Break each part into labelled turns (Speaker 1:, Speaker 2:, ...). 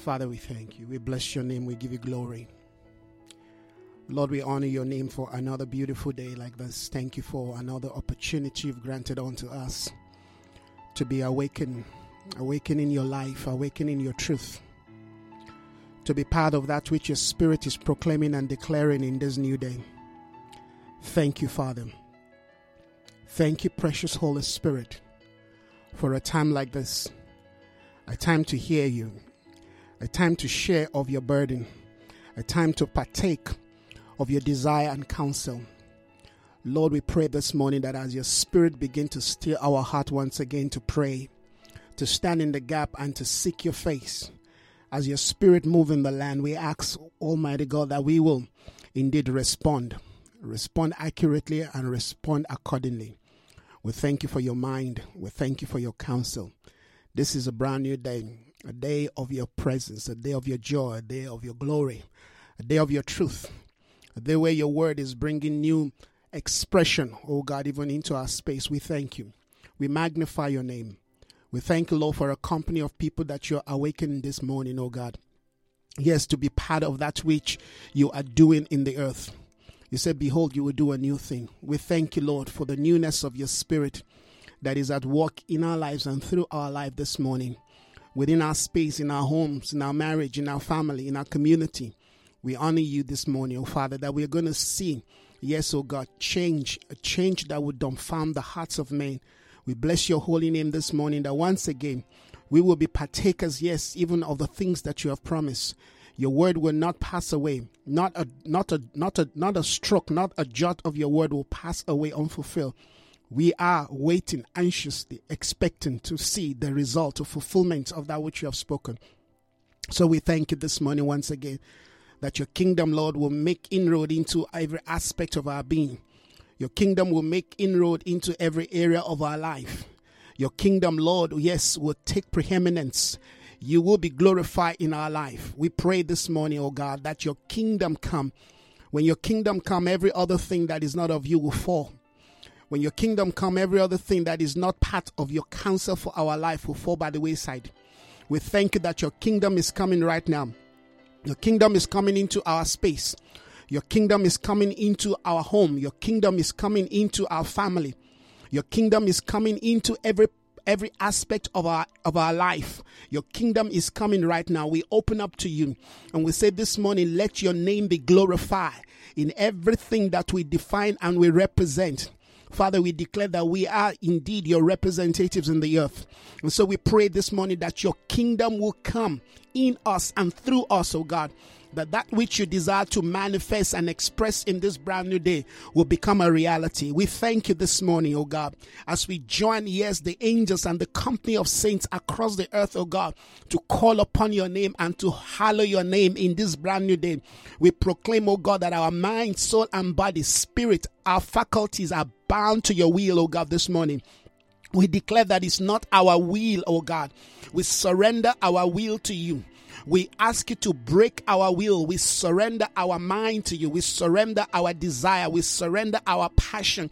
Speaker 1: Father, we thank you. We bless your name. We give you glory. Lord, we honor your name for another beautiful day like this. Thank you for another opportunity you've granted unto us to be awakened, awakening your life, awakening your truth, to be part of that which your spirit is proclaiming and declaring in this new day. Thank you, Father. Thank you, precious Holy Spirit, for a time like this, a time to hear you, a time to share of your burden, a time to partake of your desire and counsel. Lord, we pray this morning that as your spirit begin to stir our heart once again to pray, to stand in the gap and to seek your face, as your spirit move in the land, we ask, Almighty God, that we will indeed respond, respond accurately and respond accordingly. We thank you for your mind. We thank you for your counsel. This is a brand new day, a day of your presence, a day of your joy, a day of your glory, a day of your truth, a day where your word is bringing new expression, oh God, even into our space. We thank you. We magnify your name. We thank you, Lord, for a company of people that you're awakening this morning, oh God. Yes, to be part of that which you are doing in the earth. You said, Behold, you will do a new thing. We thank you, Lord, for the newness of your spirit that is at work in our lives and through our life this morning, within our space, in our homes, in our marriage, in our family, in our community. We honor you this morning, oh Father, that we're going to see, yes, oh God, change, a change that would dumbfound the hearts of men. We bless your holy name this morning that once again we will be partakers, yes, even of the things that you have promised. Your word will not pass away. Not a not a not a not a stroke, not a jot of your word will pass away unfulfilled. We are waiting anxiously, expecting to see the result of fulfillment of that which you have spoken. So we thank you this morning once again that your kingdom, Lord, will make inroad into every aspect of our being. Your kingdom will make inroad into every area of our life. Your kingdom, Lord, yes, will take preeminence you will be glorified in our life. We pray this morning, oh God, that your kingdom come. When your kingdom come, every other thing that is not of you will fall. When your kingdom come, every other thing that is not part of your counsel for our life will fall by the wayside. We thank you that your kingdom is coming right now. Your kingdom is coming into our space. Your kingdom is coming into our home. Your kingdom is coming into our family. Your kingdom is coming into every every aspect of our of our life. Your kingdom is coming right now. We open up to you and we say this morning, let your name be glorified in everything that we define and we represent. Father, we declare that we are indeed your representatives in the earth. And so we pray this morning that your kingdom will come in us and through us, oh God that that which you desire to manifest and express in this brand new day will become a reality. We thank you this morning, oh God, as we join, yes, the angels and the company of saints across the earth, oh God, to call upon your name and to hallow your name in this brand new day. We proclaim, oh God, that our mind, soul, and body, spirit, our faculties are bound to your will, oh God, this morning. We declare that it's not our will, oh God. We surrender our will to you. We ask you to break our will. We surrender our mind to you. We surrender our desire. We surrender our passion.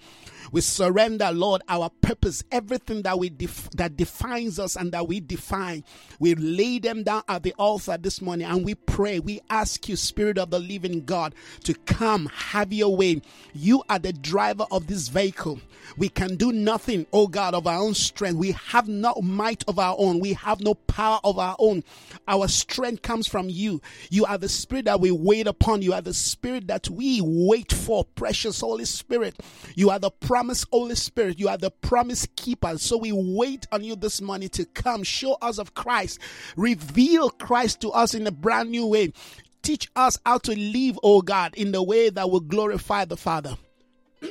Speaker 1: We surrender, Lord, our purpose, everything that we def- that defines us and that we define. We lay them down at the altar this morning and we pray. We ask you, Spirit of the Living God, to come, have your way. You are the driver of this vehicle. We can do nothing, oh God, of our own strength. We have no might of our own. We have no power of our own. Our strength comes from you. You are the Spirit that we wait upon. You are the Spirit that we wait for, precious Holy Spirit. You are the promise, Holy Spirit. You are the promise keeper. So we wait on you this morning to come, show us of Christ, reveal Christ to us in a brand new way. Teach us how to live, oh God, in the way that will glorify the Father.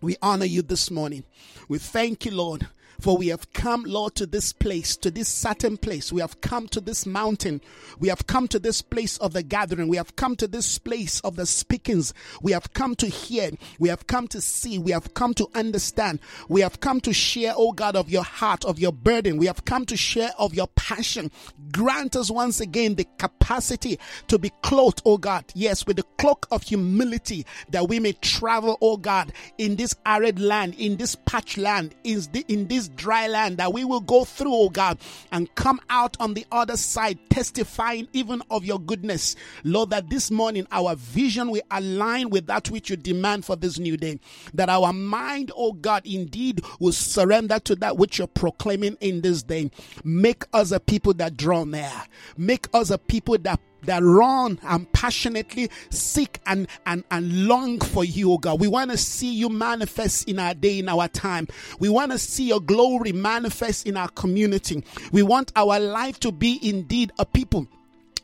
Speaker 1: We honor you this morning. We thank you, Lord, for we have come, Lord, to this place, to this certain place. We have come to this mountain. We have come to this place of the gathering. We have come to this place of the speakings. We have come to hear. We have come to see. We have come to understand. We have come to share, oh God, of your heart, of your burden. We have come to share of your passion. Grant us once again the capacity to be clothed, oh God, yes, with the cloak of humility that we may travel, oh God, in this arid land, in this patch land, in this this dry land, that we will go through, oh God, and come out on the other side, testifying even of your goodness. Lord, that this morning our vision will align with that which you demand for this new day. That our mind, oh God, indeed will surrender to that which you're proclaiming in this day. Make us a people that draw near. Make us a people that that run and passionately seek and, and, and long for you, oh God. We want to see you manifest in our day, in our time. We want to see your glory manifest in our community. We want our life to be indeed a people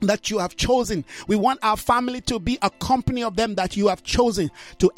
Speaker 1: that you have chosen. We want our family to be a company of them that you have chosen to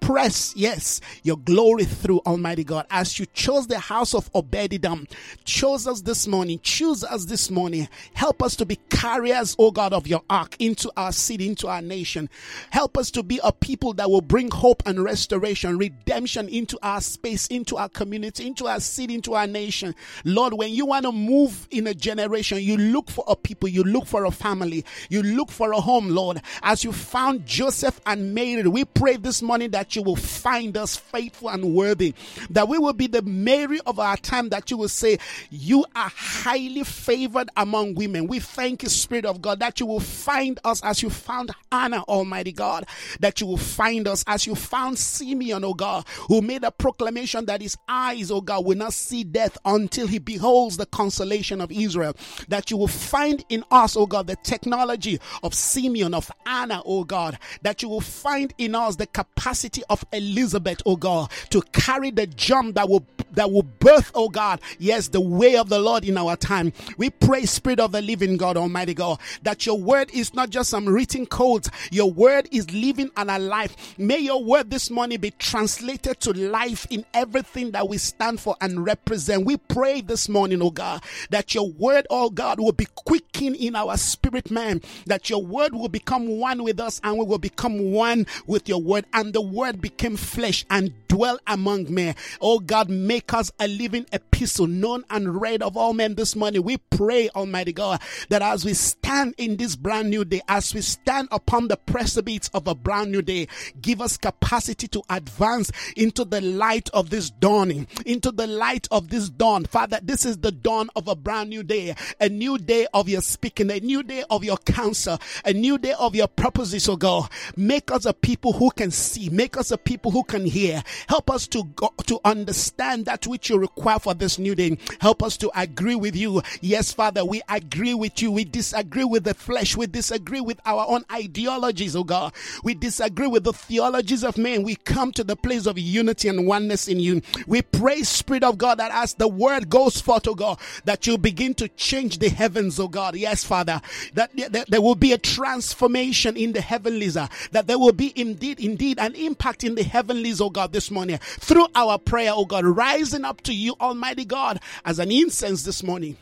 Speaker 1: express, yes, your glory through Almighty God. As you chose the house of Obededom, chose us this morning, choose us this morning. Help us to be carriers, oh God, of your ark into our city, into our nation. Help us to be a people that will bring hope and restoration, redemption into our space, into our community, into our city, into our nation. Lord, when you want to move in a generation, you look for a people, you look for a family. You look for a home, Lord. As you found Joseph and Mary, we pray this morning that you will find us faithful and worthy. That we will be the Mary of our time, that you will say, You are highly favored among women. We thank you, Spirit of God, that you will find us as you found Hannah, Almighty God. That you will find us as you found Simeon, oh God, who made a proclamation that his eyes, oh God, will not see death until he beholds the consolation of Israel. That you will find in us, oh God, the technology of Simeon, of Anna, oh God, that you will find in us the capacity of Elizabeth, oh God, to carry the jump that will that will birth, oh God, yes, the way of the Lord in our time. We pray, Spirit of the living God, Almighty God, that your word is not just some written codes, your word is living and alive. May your word this morning be translated to life in everything that we stand for and represent. We pray this morning, oh God, that your word, oh God, will be quickened in our spirit man, that your word will become one with us and we will become one with your word. And the word became flesh and dwell among men. Oh God, make us a living epistle known and read of all men this morning. We pray, Almighty God, that as we stand in this brand new day, as we stand upon the precipice of a brand new day, give us capacity to advance into the light of this dawning, into the light of this dawn. Father, this is the dawn of a brand new day, a new day of your speaking, a new day of your counsel, a new day of your purposes, God. Make us a people who can see, make us a people who can hear. Help us to go, to understand that which you require for this new day. Help us to agree with you. Yes, Father, we agree with you. We disagree with the flesh. We disagree with our own ideologies, oh God. We disagree with the theologies of men. We come to the place of unity and oneness in you. We pray, Spirit of God, that as the word goes forth, oh God, that you begin to change the heavens, oh God. Yes, Father, that there, will be a transformation in the heavenlies, uh, that there will be indeed, indeed an impact in the heavenlies, oh God, this morning through our prayer, oh God, rising up to you, Almighty God, as an incense this morning.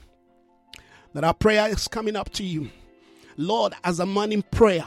Speaker 1: That our prayer is coming up to you, Lord, as a morning prayer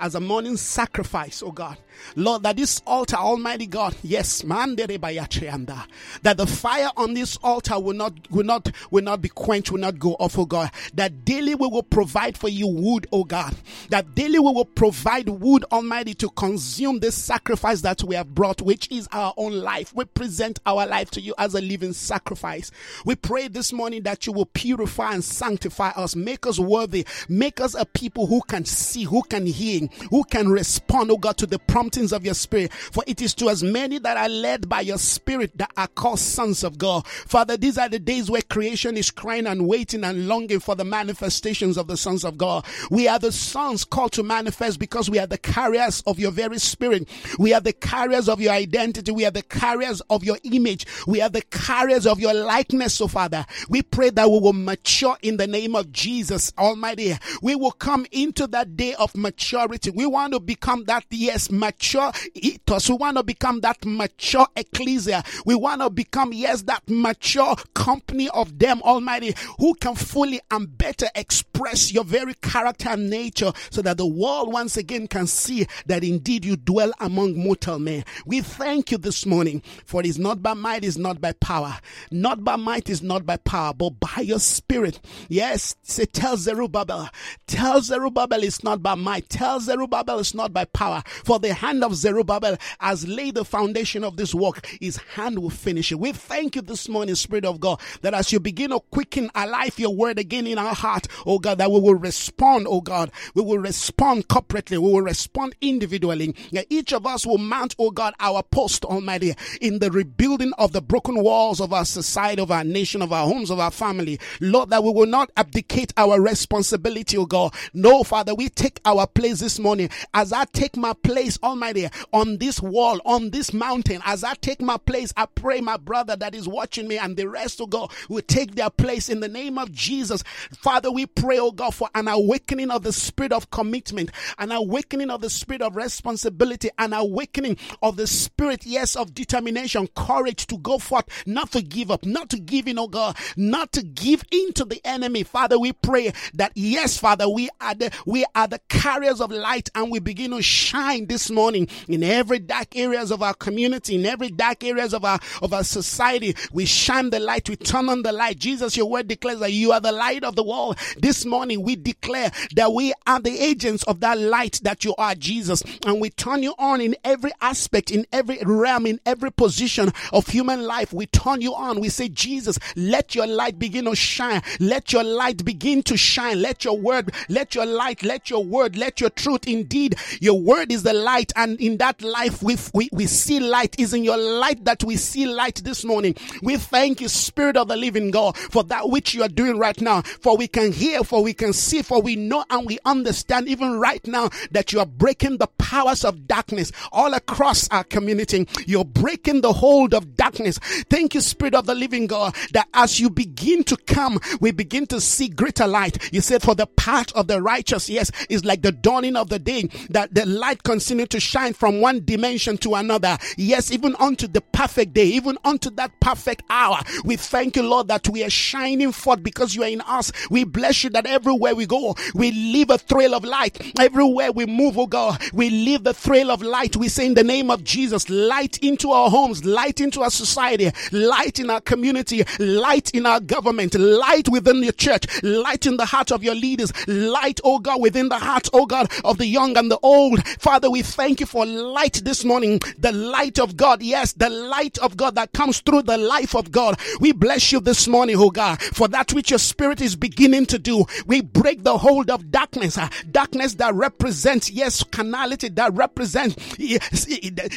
Speaker 1: as a morning sacrifice, oh God. Lord, that this altar, Almighty God, yes, that the fire on this altar will not, will not, will not be quenched, will not go off, oh God. That daily we will provide for you wood, oh God. That daily we will provide wood, Almighty, to consume this sacrifice that we have brought, which is our own life. We present our life to you as a living sacrifice. We pray this morning that you will purify and sanctify us, make us worthy, make us a people who can see, who can hear, who can respond, oh God, to the promptings of your spirit. For it is to as many that are led by your spirit that are called sons of God. Father, these are the days where creation is crying and waiting and longing for the manifestations of the sons of God. We are the sons called to manifest because we are the carriers of your very spirit. We are the carriers of your identity. We are the carriers of your image. We are the carriers of your likeness, so Father. We pray that we will mature in the name of Jesus Almighty. We will come into that day of maturity we want to become that, yes, mature ethos. We want to become that mature ecclesia. We want to become, yes, that mature company of them, Almighty, who can fully and better express your very character and nature so that the world once again can see that indeed you dwell among mortal men. We thank you this morning for it is not by might, is not by power. Not by might, is not by power, but by your spirit. Yes, say, tell Zerubbabel, tell Zerubbabel it's not by might, tell Zerubbabel it's not by power, for the hand of Zerubbabel has laid the foundation of this work. His hand will finish it. We thank you this morning, Spirit of God, that as you begin to quicken alive your word again in our heart, oh God, that we will respond, oh God. We will respond corporately. We will respond individually. Each of us will mount, oh God, our post, Almighty, in the rebuilding of the broken walls of our society, of our nation, of our homes, of our family. Lord, that we will not abdicate our responsibility, oh God. No, Father, we take our place this morning as I take my place, Almighty, on this wall, on this mountain. As I take my place, I pray my brother that is watching me and the rest, oh God, will take their place in the name of Jesus. Father, we pray, oh God, for an awakening of the spirit of commitment, an awakening of the spirit of responsibility, an awakening of the spirit, yes, of determination, courage to go forth, not to give up, not to give in, oh God, not to give in to the enemy. Father, we pray that yes, Father, we are the we are the carriers of light and we begin to shine this morning in every dark areas of our community, in every dark areas of our of our society. We shine the light, we turn on the light. Jesus, your word declares that you are the light of the world. This morning we declare that we are the agents of that light that you are, Jesus. And we turn you on in every aspect, in every realm, in every position of human life. We turn you on. We say, Jesus, let your light begin to shine. Let your light begin to shine. Let your word, let your light, let your word, let your truth. Indeed, your word is the light. And in that life, we, we, we see light. Is in your light that we see light this morning. We thank you, Spirit of the living God, for that which you are doing right now. For we can hear, for we can see, for we know and we understand even right now that you are breaking the powers of darkness all across our community. You're breaking the hold of darkness. Thank you, Spirit of the living God, that as you begin to come, we begin to see greater light. You said, for the path of the righteous, yes, is like the dawning of the day, that the light continue to shine from one dimension to another. Yes, even unto the perfect day, even unto that perfect hour. We thank you, Lord, that we are shining forth because you are in us. We bless you that everywhere we go, we leave a trail of light. Everywhere we move, oh God, we leave the trail of light. We say in the name of Jesus, light into our homes, light into our society, light in our community, light in our government, light within your church, light in the heart of your leaders, light, oh God, within the heart, oh God, of the young and the old. Father, we thank you for light this morning, the light of God. Yes, the light of God that comes through the life of God. We bless you this morning, oh God, for that which your spirit is beginning to do. We break the hold of darkness, uh, darkness that represents, yes, carnality, that represents yes,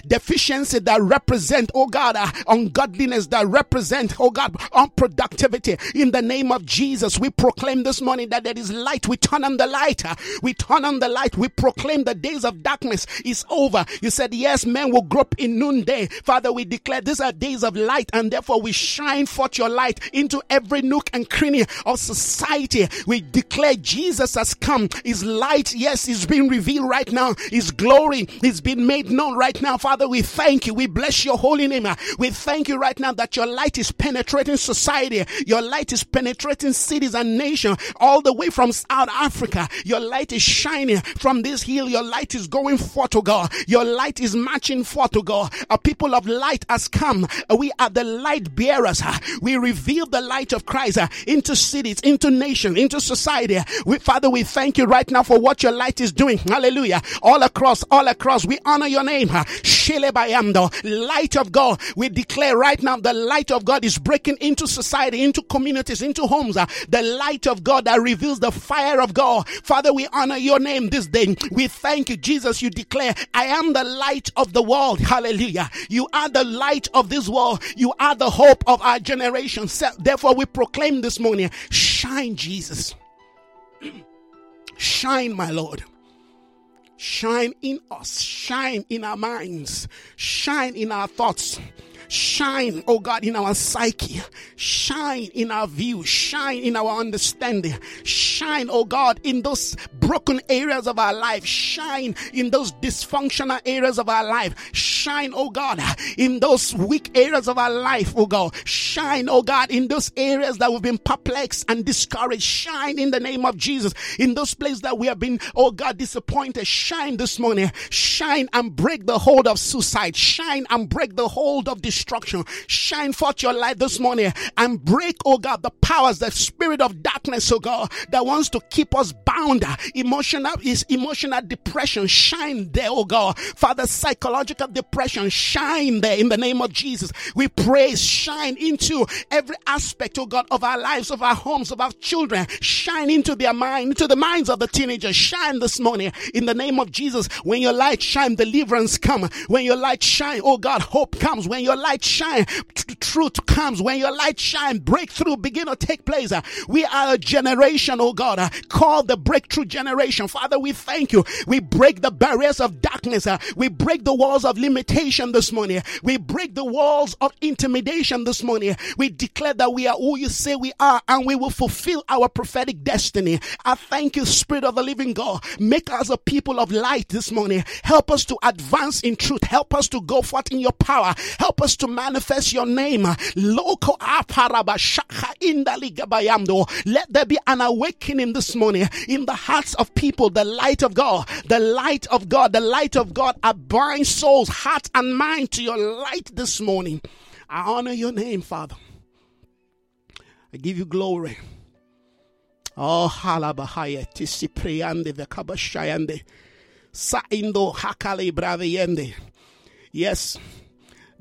Speaker 1: deficiency, that represent, oh God, uh, ungodliness, that represent, oh God, unproductivity. In the name of Jesus, we proclaim this morning that there is light. We turn on the light. Uh, we turn on the light. We proclaim the days of darkness is over. You said, yes, men will grope in noonday. Father, we declare these are days of light and therefore we shine forth your light into every nook and cranny of society. We declare Jesus has come. His light, yes, is being revealed right now. His glory is being made known right now. Father, we thank you. We bless your holy name. We thank you right now that your light is penetrating society. Your light is penetrating cities and nations all the way from South Africa. Your light is shining from this hill. Your light is going forth, oh God. Your light is marching forth, oh God. A people of light has come. We are the light bearers. We reveal the light of Christ into cities, into nations, into society. We, Father, we thank you right now for what your light is doing. Hallelujah. All across, all across, we honor your name. Light of God. We declare right now the light of God is breaking into society, into communities, into homes. The light of God that reveals the fire of God. Father, we honor your name this day. We thank you, Jesus. You declare, I am the light of the world. Hallelujah. You are the light of this world. You are the hope of our generation. Therefore, we proclaim this morning, shine, Jesus. Shine, my Lord. Shine in us, shine in our minds, shine in our thoughts, Shine, oh God, in our psyche. Shine in our view. Shine in our understanding. Shine, oh God, in those broken areas of our life. Shine in those dysfunctional areas of our life. Shine oh God, in those weak areas of our life, oh God. Shine, oh God, in those areas that we've been perplexed and discouraged. Shine in the name of Jesus. In those places that we have been, oh God, disappointed. Shine this morning. Shine and break the hold of suicide. Shine and break the hold of destruction. Shine forth your light this morning and break, oh God, the powers, the spirit of darkness, oh God, that wants to keep us bound. Emotional is emotional depression. Shine there, oh God. Father, psychological depression. Shine there in the name of Jesus. We pray, shine into every aspect, oh God, of our lives, of our homes, of our children. Shine into their mind, into the minds of the teenagers. Shine this morning in the name of Jesus. When your light shine, deliverance come. When your light shine, oh God, hope comes. When your light shine, tr- truth comes. When your light shine, breakthrough begin to take place. Uh, we are a generation, oh God, uh, called the breakthrough generation. Father, we thank you. We break the barriers of darkness. Uh, we break the walls of limitation this morning. We break the walls of intimidation this morning. We declare that we are who you say we are and we will fulfill our prophetic destiny. I thank you, Spirit of the living God. Make us a people of light this morning. Help us to advance in truth. Help us to go forth in your power. Help us to manifest your name. Let there be an awakening this morning in the hearts of people. The light of God, the light of God, the light of God bind souls, heart, and mind to your light this morning. I honor your name, Father. I give you glory. Oh, halabahaya vekabashayande. Saindo hakale braveyende. Yes,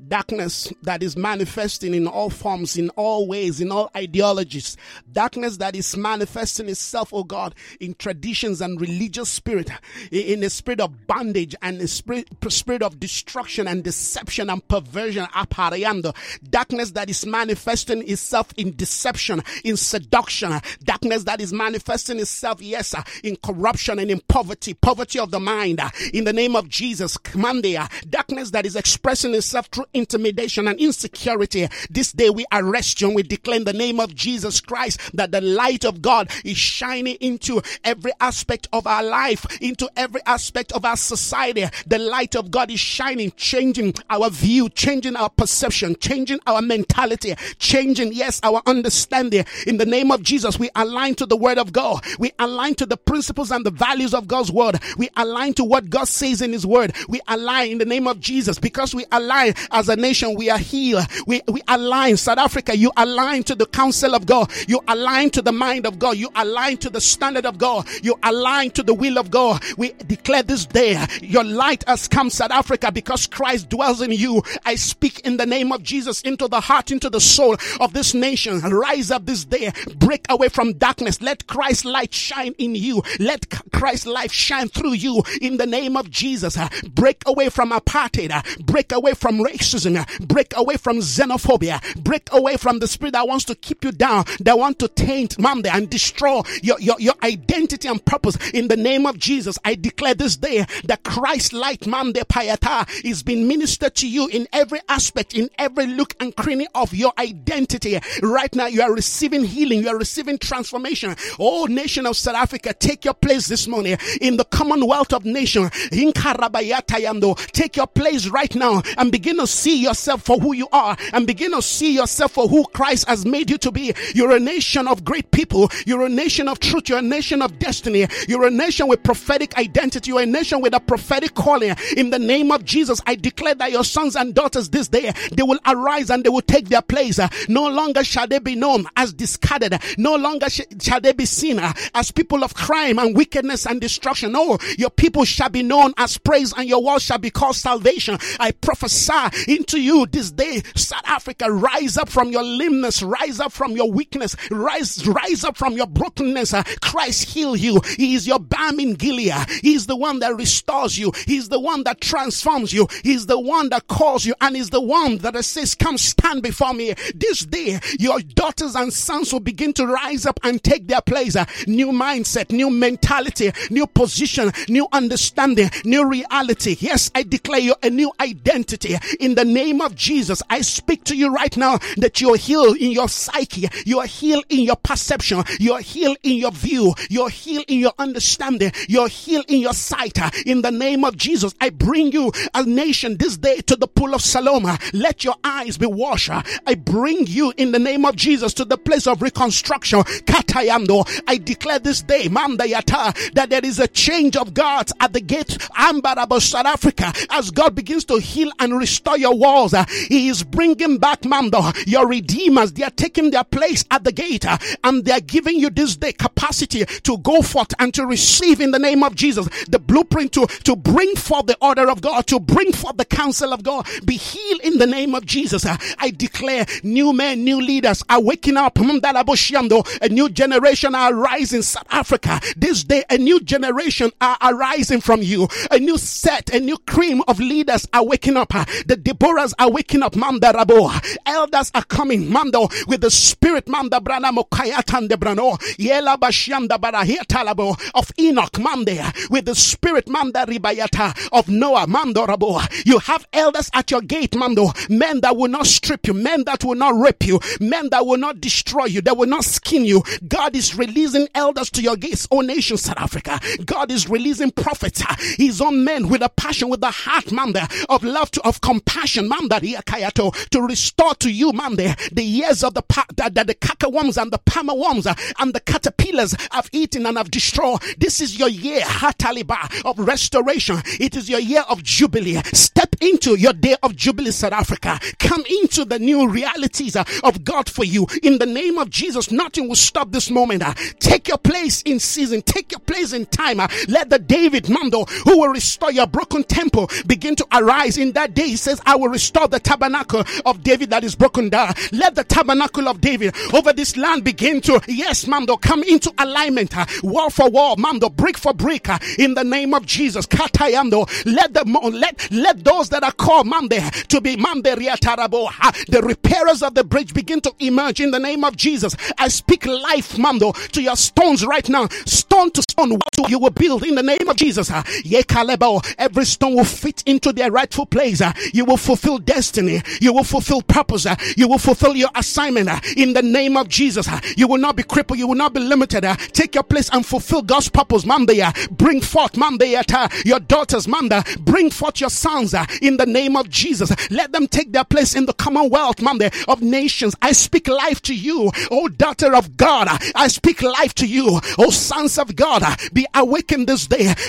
Speaker 1: darkness that is manifesting in all forms, in all ways, in all ideologies, darkness that is manifesting itself, oh God, in traditions and religious spirit, in a spirit of bondage and a spirit, spirit of destruction and deception and perversion, apariando, darkness that is manifesting itself in deception, in seduction, darkness that is manifesting itself, yes, in corruption and in poverty, poverty of the mind, in the name of Jesus, Mandia, darkness that is expressing itself through intimidation and insecurity. This day we arrest you and we declare in the name of Jesus Christ that the light of God is shining into every aspect of our life, into every aspect of our society. The light of God is shining, changing our view, changing our perception, changing our mentality, changing, yes, our understanding. In the name of Jesus, we align to the word of God. We align to the principles and the values of God's word. We align to what God says in his word. We align in the name of Jesus because we align as a nation. We are healed. We, we align. South Africa, you align to the counsel of God. You align to the mind of God. You align to the standard of God. You align to the will of God. We declare this day, your light has come, South Africa, because Christ dwells in you. I speak in the name of Jesus into the heart, into the soul of this nation. Rise up this day. Break away from darkness. Let Christ's light shine in you. Let Christ's light shine through you in the name of Jesus. Break away from apartheid. Break away from racism. Break away from xenophobia. Break away from the spirit that wants to keep you down, that want to taint, mom, and destroy your, your, your identity and purpose. In the name of Jesus, I declare this day that Christ light, mom, payata, is being ministered to you in every aspect, in every look and cranny of your identity. Right now, you are receiving healing. You are receiving transformation. Oh, nation of South Africa, take your place this morning in the commonwealth of nations. Take your place right now and begin to see yourself for who you are and begin to see yourself for who Christ has made you to be. You're a nation of great people. You're a nation of truth. You're a nation of destiny. You're a nation with prophetic identity. You're a nation with a prophetic calling. In the name of Jesus, I declare that your sons and daughters this day, they will arise and they will take their place. No longer shall they be known as discarded. No longer sh- shall they be seen as people of crime and wickedness and destruction. No, your people shall be known as praise and your walls shall be called salvation. I prophesy into you this day. South Africa, rise up from your lameness, rise up from your weakness, rise, rise up from your brokenness. Uh, Christ heal you. He is your balm in Gilead. He is the one that restores you. He's the one that transforms you. He's the one that calls you and is the one that says, come stand before me. This day, your daughters and sons will begin to rise up and take their place. Uh, new mindset, new mentality, new position, new understanding, new reality. Yes, I declare you a new identity in the name of Jesus. I speak to you right now that you're healed in your psyche, you're healed in your perception, you're healed in your view, you're healed in your understanding, you're healed in your sight. In the name of Jesus, I bring you a nation this day to the pool of Saloma. Let your eyes be washed. I bring you in the name of Jesus to the place of reconstruction. Katayando. I declare this day, Mandayata, that there is a change of God at the gate, Ambarabo, South Africa, as God begins to heal and restore your walls. Uh, he is bringing back, Mando, your redeemers. They are taking their place at the gate uh, and they are giving you this day capacity to go forth and to receive in the name of Jesus the blueprint to, to bring forth the order of God, to bring forth the counsel of God. Be healed in the name of Jesus. Uh, I declare new men, new leaders are waking up. A new generation are rising South Africa. This day, a new generation are arising from you. A new set, a new cream of leaders are waking up. The Deborahs are waking up. Manda Rabo. Elders are coming. Mando with the spirit. Manda Brana Mokayatan de Brano. Yela Bashianda Barahiatalabo of Enoch. Mande with the spirit. Manda Ribayata of Noah. Mando Rabo. You have elders at your gate. Mando. Men that will not strip you. Men that will not rape you. Men that will not destroy you. That will not skin you. God is releasing elders to your gates. Oh nation, South Africa. God is releasing prophets. His own men with a passion, with a heart, man, of love, to, of compassion, man, that to restore to you, man, the years of the that, that the cankerworms and the palmer worms uh, and the caterpillars have eaten and have destroyed. This is your year, Hataliba, of restoration. It is your year of jubilee. Step into your day of jubilee, South Africa. Come into the new realities uh, of God for you. In the name of Jesus, nothing will stop this moment. Uh. Take your place in season. Take your place in time. Let the David Mando who will restore your broken temple begin to arise in that day. He says, I will restore the tabernacle of David that is broken down. Let the tabernacle of David over this land begin to, yes, Mando, come into alignment. Uh, wall for wall, Mando, brick for brick. Uh, in the name of Jesus. Katayando. Let the let let those that are called Mande to be Mande Riatarabo, uh, the repairers of the bridge begin to emerge in the name of Jesus. I speak life, Mando, to your stones right now. Stone to stone, what you will build in the name of Jesus. Every stone will fit into their rightful place. You will fulfill destiny. You will fulfill purpose. You will fulfill your assignment in the name of Jesus. You will not be crippled. You will not be limited. Take your place and fulfill God's purpose. Manda, bring forth, Manda, your daughters, Manda, bring forth your sons in the name of Jesus. Let them take their place in the commonwealth, Manda, of nations. I speak life to you, oh daughter of God. I speak life to you, oh sons of God. Be awakened this day. Let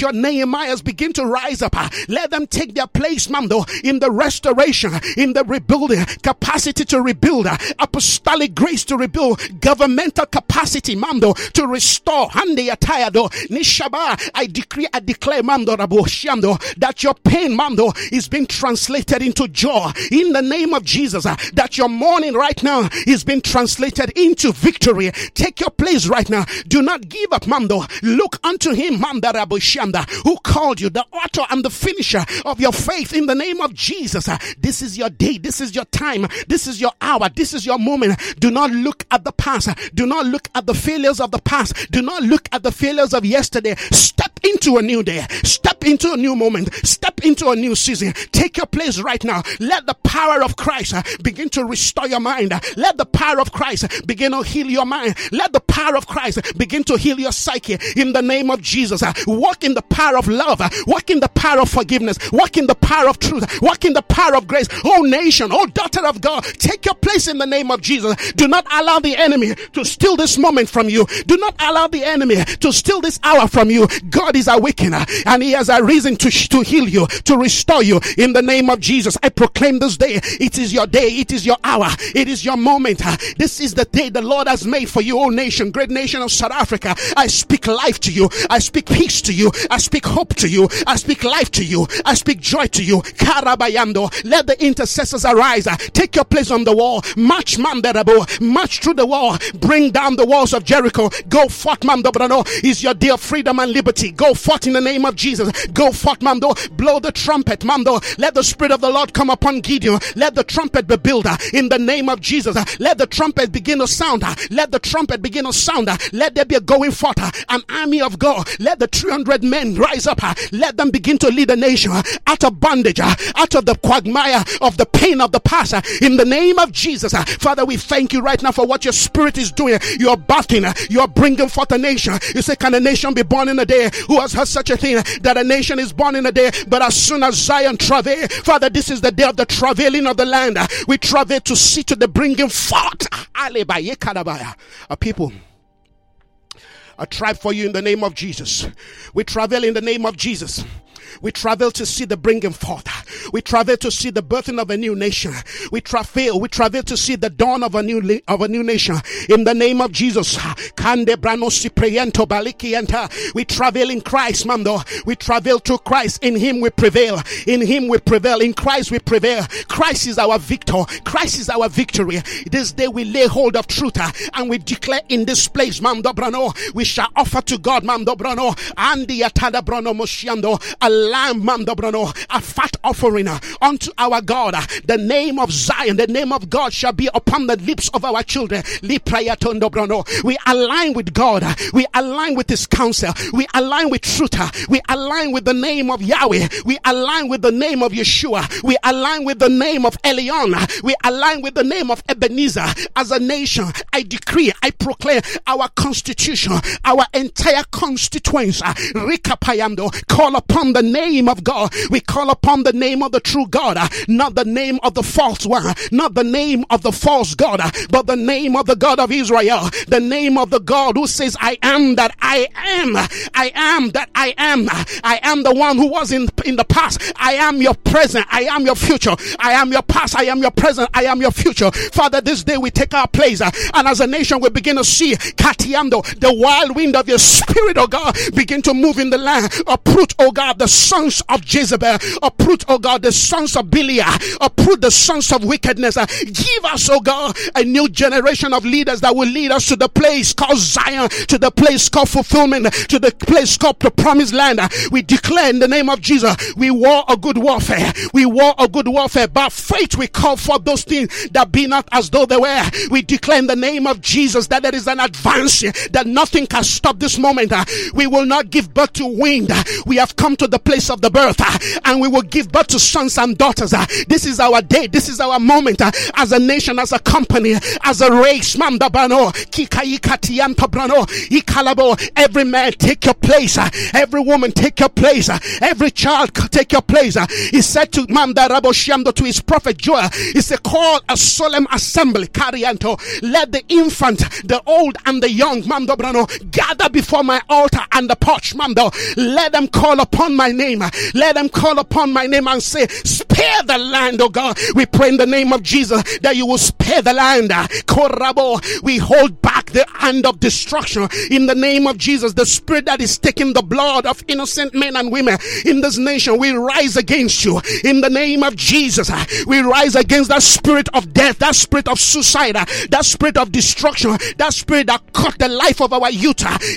Speaker 1: your Nehemiahs begin to rise up. Let them take their place, Mando, in the restoration, in the rebuilding, capacity to rebuild, apostolic grace to rebuild, governmental capacity, Mando, to restore. Hande atayado, nishaba. I decree, I declare, Mando that your pain, Mando, is being translated into joy in the name of Jesus. That your mourning right now is being translated into victory. Take your place right now. Do not give up, Mando. Look unto him, Manda Mandarabushanda, who called you, the author and the finisher of your faith in the name of Jesus. This is your day. This is your time. This is your hour. This is your moment. Do not look at the past. Do not look at the failures of the past. Do not look at the failures of yesterday. Step into a new day. Step into a new moment. Step into a new season. Take your place right now. Let the power of Christ uh, begin to restore your mind. Let the power of Christ begin to heal your mind. Let the power of Christ begin to heal your psyche in the name of Jesus. Uh, walk in the power of love. Uh, walk in the power of forgiveness. Walk in the power of truth. Walk in the power of grace. Oh nation, oh daughter of God, take your place in the name of Jesus. Do not allow the enemy to steal this moment from you. Do not allow the enemy to steal this hour from you. God is awakening and he has a reason to, to heal you, to restore you in the name of Jesus. I proclaim this day. It is your day. It is your hour. It is your moment. This is the day the Lord has made for you, oh nation, great nation of South Africa. I speak life to you. I speak peace to you. I speak hope to you. I speak life to you. I speak joy to you. Karabayando. Let the intercessors arise. Take your place on the wall. March mandarabo. March through the wall. Bring down the walls of Jericho. Go forth, mandabrano. Is your day of freedom and liberty. Go Go forth in the name of Jesus. Go forth, Mando. Blow the trumpet, Mando. Let the Spirit of the Lord come upon Gideon. Let the trumpet be builder uh, in the name of Jesus. Uh, let the trumpet begin to sound. Uh, let the trumpet begin to sound. Let there be a going forth, an army of God. Let the 300 men rise up. Let them begin to lead the nation out of bondage, out of the quagmire of the pain of the past. In the name of Jesus, Father, we thank you right now for what your Spirit is doing. You are bathing, you are bringing forth a nation. You say, Can a nation be born in a day? Who has heard such a thing that a nation is born in a day? But as soon as Zion travail, Father, this is the day of the travailing of the land. We travail to see to the bringing forth. A people a tribe for you in the name of Jesus. We travel in the name of Jesus. We travel to see the bringing forth. We travel to see the birthing of a new nation. We travel, we travel to see the dawn of a new of a new nation. In the name of Jesus. We travel in Christ, Mando. We travel to Christ. In Him we prevail. In Him we prevail. In Christ we prevail. Christ is our victor. Christ is our victory. This day we lay hold of truth uh, and we declare in this place, Mando Brano, we shall offer to God, Mando Brano, and the Atada Brano Moshiando, lamb, a fat offering uh, unto our God. Uh, the name of Zion, the name of God shall be upon the lips of our children. We align with God. Uh, we align with His counsel. We align with truth. We align with the name of Yahweh. We align with the name of Yeshua. We align with the name of Elion. We align with the name of Ebenezer. As a nation, I decree, I proclaim our constitution, our entire constituents, call upon the name of God. We call upon the name of the true God, uh, not the name of the false one, not the name of the false God, uh, but the name of the God of Israel, the name of the God who says, I am that I am. I am that I am. I am the one who was in, in the past. I am your present. I am your future. I am your past. I am your present. I am your future. Father, this day we take our place. Uh, and as a nation, we begin to see Katiando, the wild wind of your spirit, oh God, begin to move in the land. Uproot, oh God, the sons of Jezebel, uproot, oh God, the sons of Belial, uproot the sons of wickedness. Uh, give us, oh God, a new generation of leaders that will lead us to the place called Zion, to the place called fulfillment, to the place called the promised land. Uh, we declare in the name of Jesus, we war a good warfare. We war a good warfare. By faith, we call for those things that be not as though they were. We declare in the name of Jesus that there is an advance, that nothing can stop this moment. Uh, we will not give birth to wind. We have come to the place of the birth uh, and we will give birth to sons and daughters. Uh, this is our day. This is our moment uh, as a nation, as a company, as a race. Every man take your place. Every woman take your place. Every child take your place. He said to Manda Raboshiamdo to his prophet Joel, he said, call a solemn assembly. Carianto. Let the infant, the old and the young, Mando Brano, gather before my altar and the porch, Mando. Let them call upon my name. Let them call upon my name and say, spare the land, oh God. We pray in the name of Jesus that you will spare the land. Korabo, we hold back the hand of destruction in the name of Jesus. The spirit that is taking the blood of innocent men and women in this nation, we rise against you in the name of Jesus. We rise against that spirit of death, that spirit of suicide, that spirit of destruction, that spirit that cut the life of our youth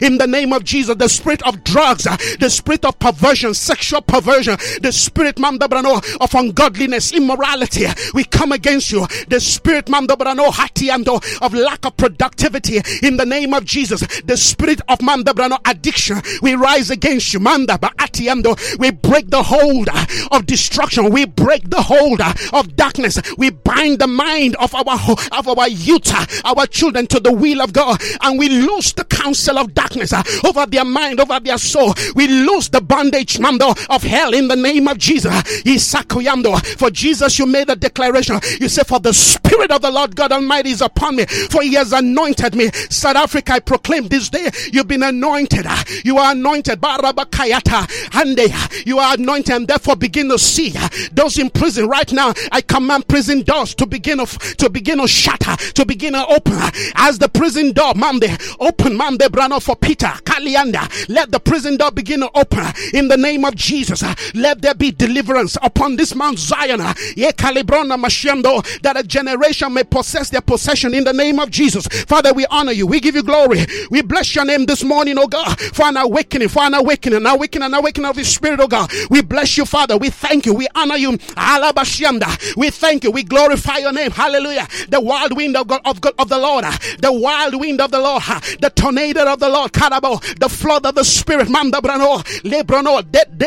Speaker 1: in the name of Jesus. The spirit of drugs, the spirit of perversion, sexual perversion, the spirit mandabrano of ungodliness, immorality. We come against you. The spirit mandabrano hatiando oh, of lack of productivity in the name of Jesus. The spirit of mandabrano addiction. We rise against you. Manda atiando. Oh, we break the hold of destruction. We break the hold of darkness. We bind the mind of our of our youth, our children to the will of God, and we lose the counsel of darkness over their mind, over their soul. We lose the bondage, of hell in the name of Jesus. For Jesus, you made a declaration. You said, For the Spirit of the Lord God Almighty is upon me, for He has anointed me. South Africa, I proclaim this day, you've been anointed. You are anointed. You are anointed, and therefore begin to see those in prison right now. I command prison doors to begin of to begin to shatter, to begin to open. As the prison door, Monday, open Monday, Brano for Peter, Kalianda. Let the prison door begin to open in the name of Jesus. Uh, let there be deliverance upon this Mount Zion. Uh, that a generation may possess their possession in the name of Jesus. Father, we honor you. We give you glory. We bless your name this morning, oh God, for an awakening, for an awakening, an awakening, an awakening of the Spirit, oh God. We bless you, Father. We thank you. We honor you. We thank you. We glorify your name. Hallelujah. The wild wind of God, of God, of the Lord, the wild wind of the Lord, the tornado of the Lord, Karabo, the flood of the Spirit, Mandabrano, Lebrano, that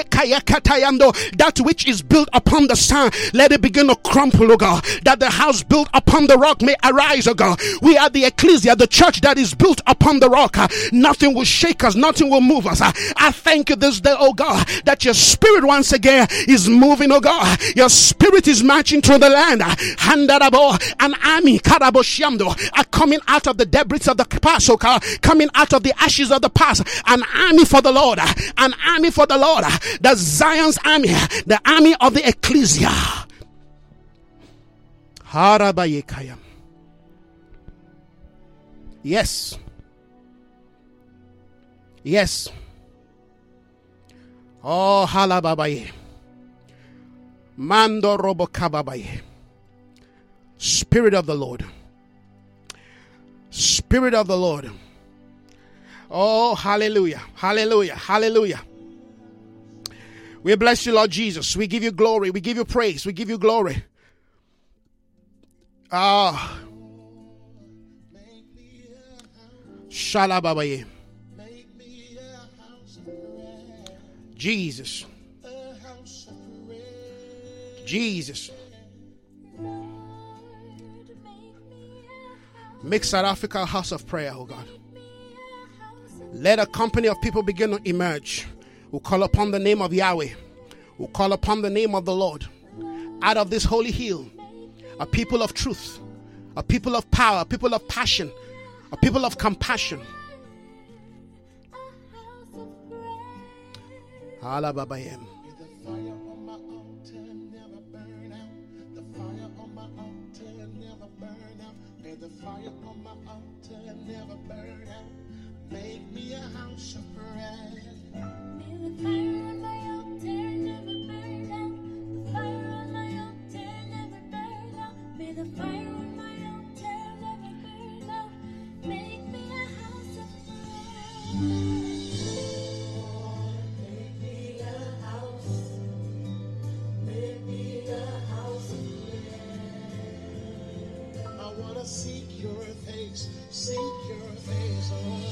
Speaker 1: which is built upon the sand, let it begin to crumble, oh God. That the house built upon the rock may arise, oh God. We are the ecclesia, the church that is built upon the rock. Uh, nothing will shake us, nothing will move us. Uh, I thank you this day, oh God, that your spirit once again is moving, oh God. Your spirit is marching through the land. Handarabo, an army, Karaboshiamdo, are coming out of the debris of the past, oh God, coming out of the ashes of the past. An army for the Lord, an army for the Lord, the Zion's army, the army of the ecclesia. Harabayekayam. Yes. Yes. Oh, halababaye. Mando robokababaye. Spirit of the Lord. Spirit of the Lord. Oh, hallelujah. Hallelujah. Hallelujah. We bless you, Lord Jesus. We give you glory. We give you praise. We give you glory. Ah. Shalababaye. Jesus. Jesus. Make South Africa a house of prayer, oh God. Let a company of people begin to emerge who call upon the name of Yahweh, who call upon the name of the Lord. Out of this holy hill, a people of truth, a people of power, a people of passion, a people of compassion. Alababayem.
Speaker 2: I want to seek your face, seek your face.
Speaker 1: Oh.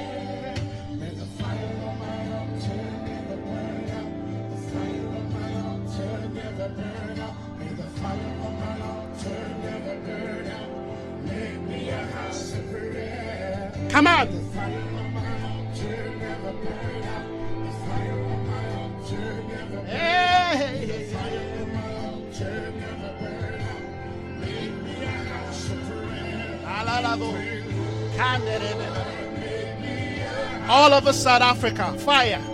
Speaker 1: over South Africa, fire.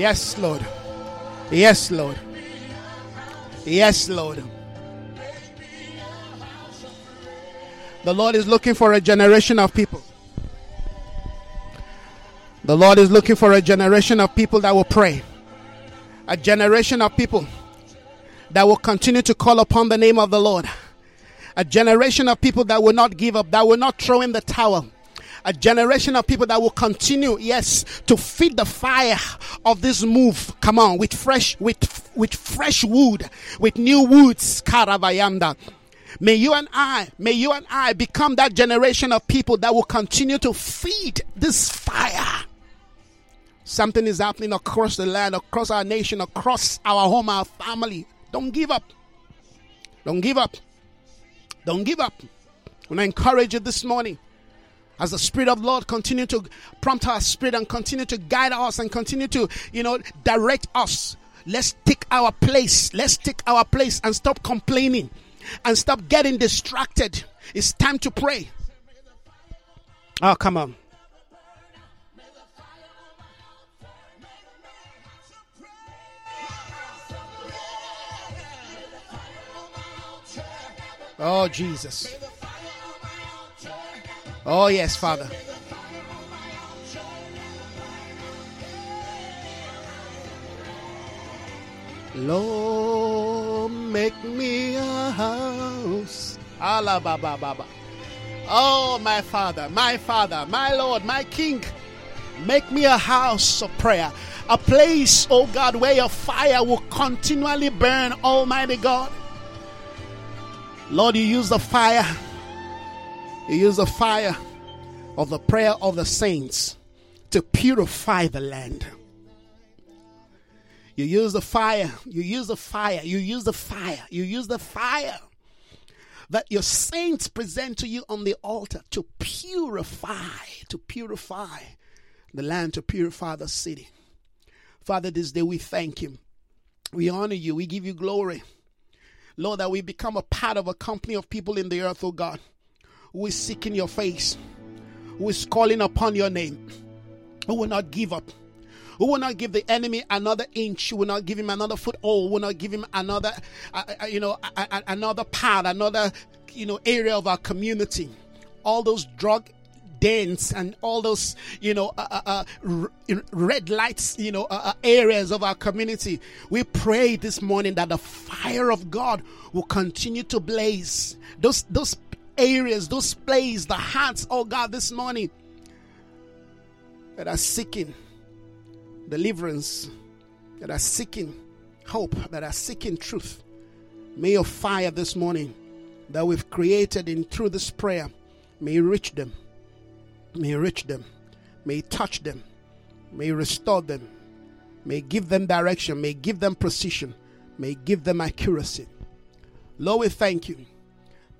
Speaker 1: Yes, Lord. Yes, Lord. Yes, Lord. The Lord is looking for a generation of people. The Lord is looking for a generation of people that will pray. A generation of people that will continue to call upon the name of the Lord. A generation of people that will not give up, that will not throw in the towel. A generation of people that will continue, yes, to feed the fire of this move. Come on, with fresh, with with fresh wood, with new woods. Karavayanda. May you and I, may you and I become that generation of people that will continue to feed this fire. Something is happening across the land, across our nation, across our home, our family. Don't give up. Don't give up. Don't give up. I want to encourage you this morning as the Spirit of Lord continue to prompt our spirit and continue to guide us and continue to, you know, direct us. Let's take our place. Let's take our place and stop complaining and stop getting distracted. It's time to pray. Oh, come on. Oh, Jesus. Oh, yes, Father. Lord, make me a house. Allah, Baba, Baba. Oh, my Father, my Father, my Lord, my King. Make me a house of prayer, a place, oh God, where your fire will continually burn, Almighty God. Lord, you use the fire. You use the fire of the prayer of the saints to purify the land. You use the fire. You use the fire. You use the fire. You use the fire that your saints present to you on the altar to purify, to purify the land, to purify the city. Father, this day we thank you. We honor you. We give you glory. Lord, that we become a part of a company of people in the earth, oh God, who is seeking your face, who is calling upon your name, who will not give up, who will not give the enemy another inch, who will not give him another foothold, who will not give him another, uh, uh, you know, another part, another, you know, area of our community. All those drug dens and all those you know uh, uh, uh, red lights you know uh, areas of our community we pray this morning that the fire of god will continue to blaze those those areas those places the hearts oh god this morning that are seeking deliverance that are seeking hope that are seeking truth may your fire this morning that we've created in through this prayer may reach them May reach them. May touch them. May restore them. May give them direction. May give them precision. May give them accuracy. Lord, we thank you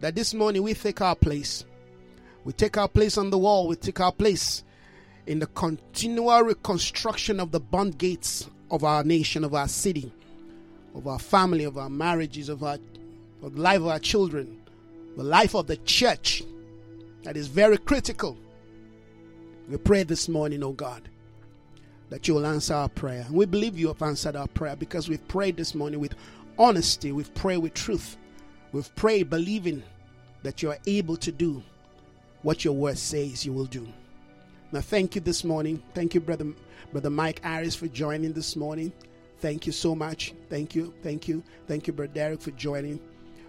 Speaker 1: that this morning we take our place. We take our place on the wall. We take our place in the continual reconstruction of the bond gates of our nation, of our city, of our family, of our marriages, of our of the life of our children, the life of the church. That is very critical. We pray this morning, oh God, that you will answer our prayer. And we believe you have answered our prayer because we've prayed this morning with honesty, we've prayed with truth, we've prayed believing that you are able to do what your word says you will do. Now, thank you this morning. Thank you, brother, brother Mike Harris, for joining this morning. Thank you so much. Thank you, thank you, thank you, brother Derek, for joining.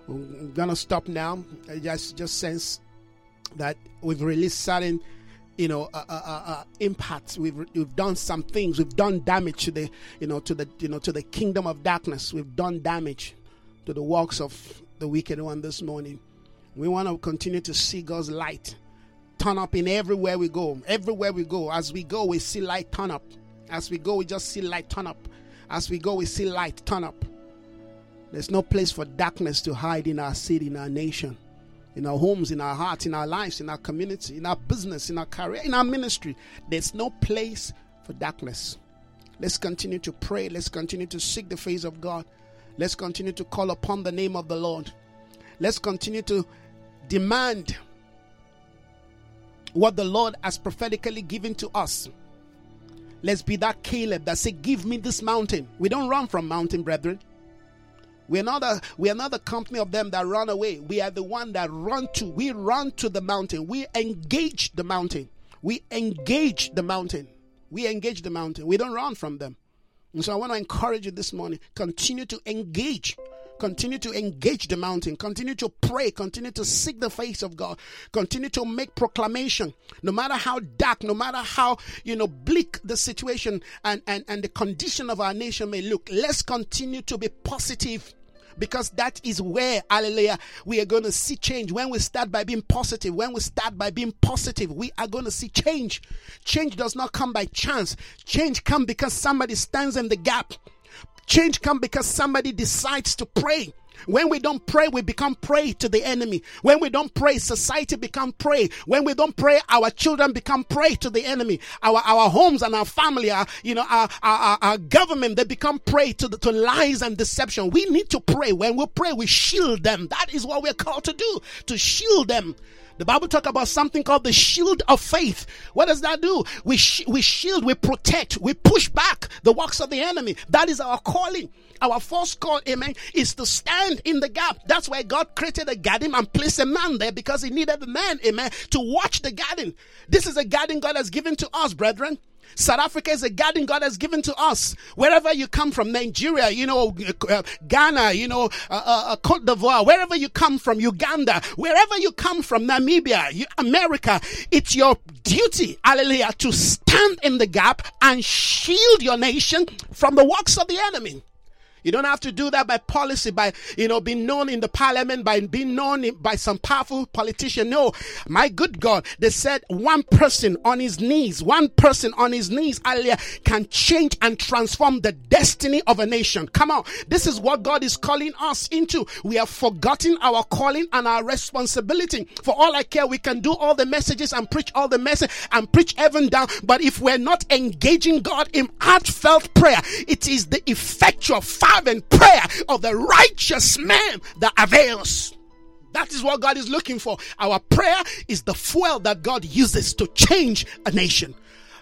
Speaker 1: I'm gonna stop now. I just just sense that we've released certain you know uh, uh, uh, impacts we've we've done some things we've done damage to the you know to the you know to the kingdom of darkness we've done damage to the works of the wicked one this morning we want to continue to see God's light turn up in everywhere we go everywhere we go as we go we see light turn up as we go we just see light turn up as we go we see light turn up there's no place for darkness to hide in our city in our nation in our homes, in our hearts, in our lives, in our community, in our business, in our career, in our ministry. There's no place for darkness. Let's continue to pray. Let's continue to seek the face of God. Let's continue to call upon the name of the Lord. Let's continue to demand what the Lord has prophetically given to us. Let's be that Caleb that say, Give me this mountain. We don't run from mountain, brethren. We're not a we are not the company of them that run away. We are the one that run to. We run to the mountain. We engage the mountain. We engage the mountain. We engage the mountain. We don't run from them. And so I want to encourage you this morning. Continue to engage. Continue to engage the mountain. Continue to pray. Continue to seek the face of God. Continue to make proclamation. No matter how dark, no matter how, you know, bleak the situation and, and, and the condition of our nation may look, let's continue to be positive because that is where, hallelujah, we are going to see change. When we start by being positive, when we start by being positive, we are going to see change. Change does not come by chance. Change comes because somebody stands in the gap. Change comes because somebody decides to pray. When we don't pray, we become prey to the enemy. When we don't pray, society become prey. When we don't pray, our children become prey to the enemy. Our our homes and our family, our you know our our, our government, they become prey to the, to lies and deception. We need to pray. When we pray, we shield them. That is what we're called to do to shield them. The Bible talk about something called the shield of faith. What does that do? We sh- we shield, we protect, we push back the works of the enemy. That is our calling. Our first call, amen, is to stand in the gap. That's why God created a garden and placed a man there because he needed a man, amen, to watch the garden. This is a garden God has given to us, brethren. South Africa is a garden God has given to us. Wherever you come from, Nigeria, you know, uh, Ghana, you know, uh, uh, uh Cote d'Ivoire, wherever you come from, Uganda, wherever you come from, Namibia, you, America, it's your duty, hallelujah, to stand in the gap and shield your nation from the works of the enemy. You don't have to do that by policy, by, you know, being known in the parliament, by being known by some powerful politician. No, my good God, they said one person on his knees, one person on his knees, Alia, can change and transform the destiny of a nation. Come on. This is what God is calling us into. We have forgotten our calling and our responsibility. For all I care, we can do all the messages and preach all the message and preach heaven down. But if we're not engaging God in heartfelt prayer, it is the effectual fire fervent prayer of the righteous man that avails. That is what God is looking for. Our prayer is the fuel that God uses to change a nation.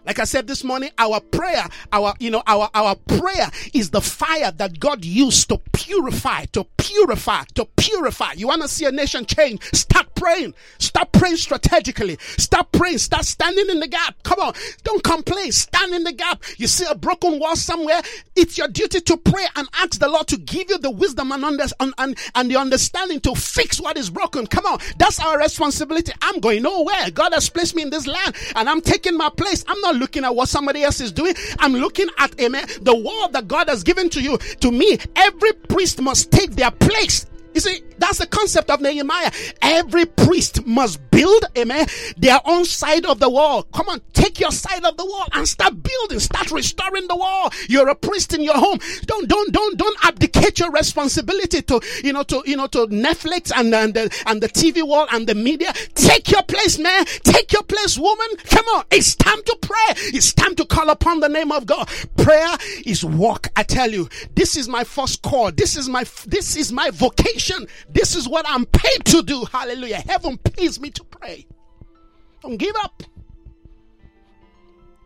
Speaker 1: Like I said this morning, our prayer, our, you know, our, our prayer is the fire that God used to purify, to purify, to purify. You want to see a nation change? Start praying. Start praying strategically. Start praying. Start standing in the gap. Come on. Don't complain. Stand in the gap. You see a broken wall somewhere. It's your duty to pray and ask the Lord to give you the wisdom and, under, and, and, and the understanding to fix what is broken. Come on. That's our responsibility. I'm going nowhere. God has placed me in this land and I'm taking my place. I'm not not looking at what somebody else is doing. I'm looking at, amen, the word that God has given to you. To me, every priest must take their place you see, that's the concept of Nehemiah. Every priest must build, amen, their own side of the wall. Come on, take your side of the wall and start building, start restoring the wall. You're a priest in your home. Don't, don't, don't, don't abdicate your responsibility to, you know, to, you know, to Netflix and, and the, and the TV wall and the media. Take your place, man. Take your place, woman. Come on. It's time to pray. It's time to call upon the name of God. Prayer is work. I tell you, this is my first call. This is my, this is my vocation this is what I'm paid to do. Hallelujah. Heaven pays me to pray. Don't give up.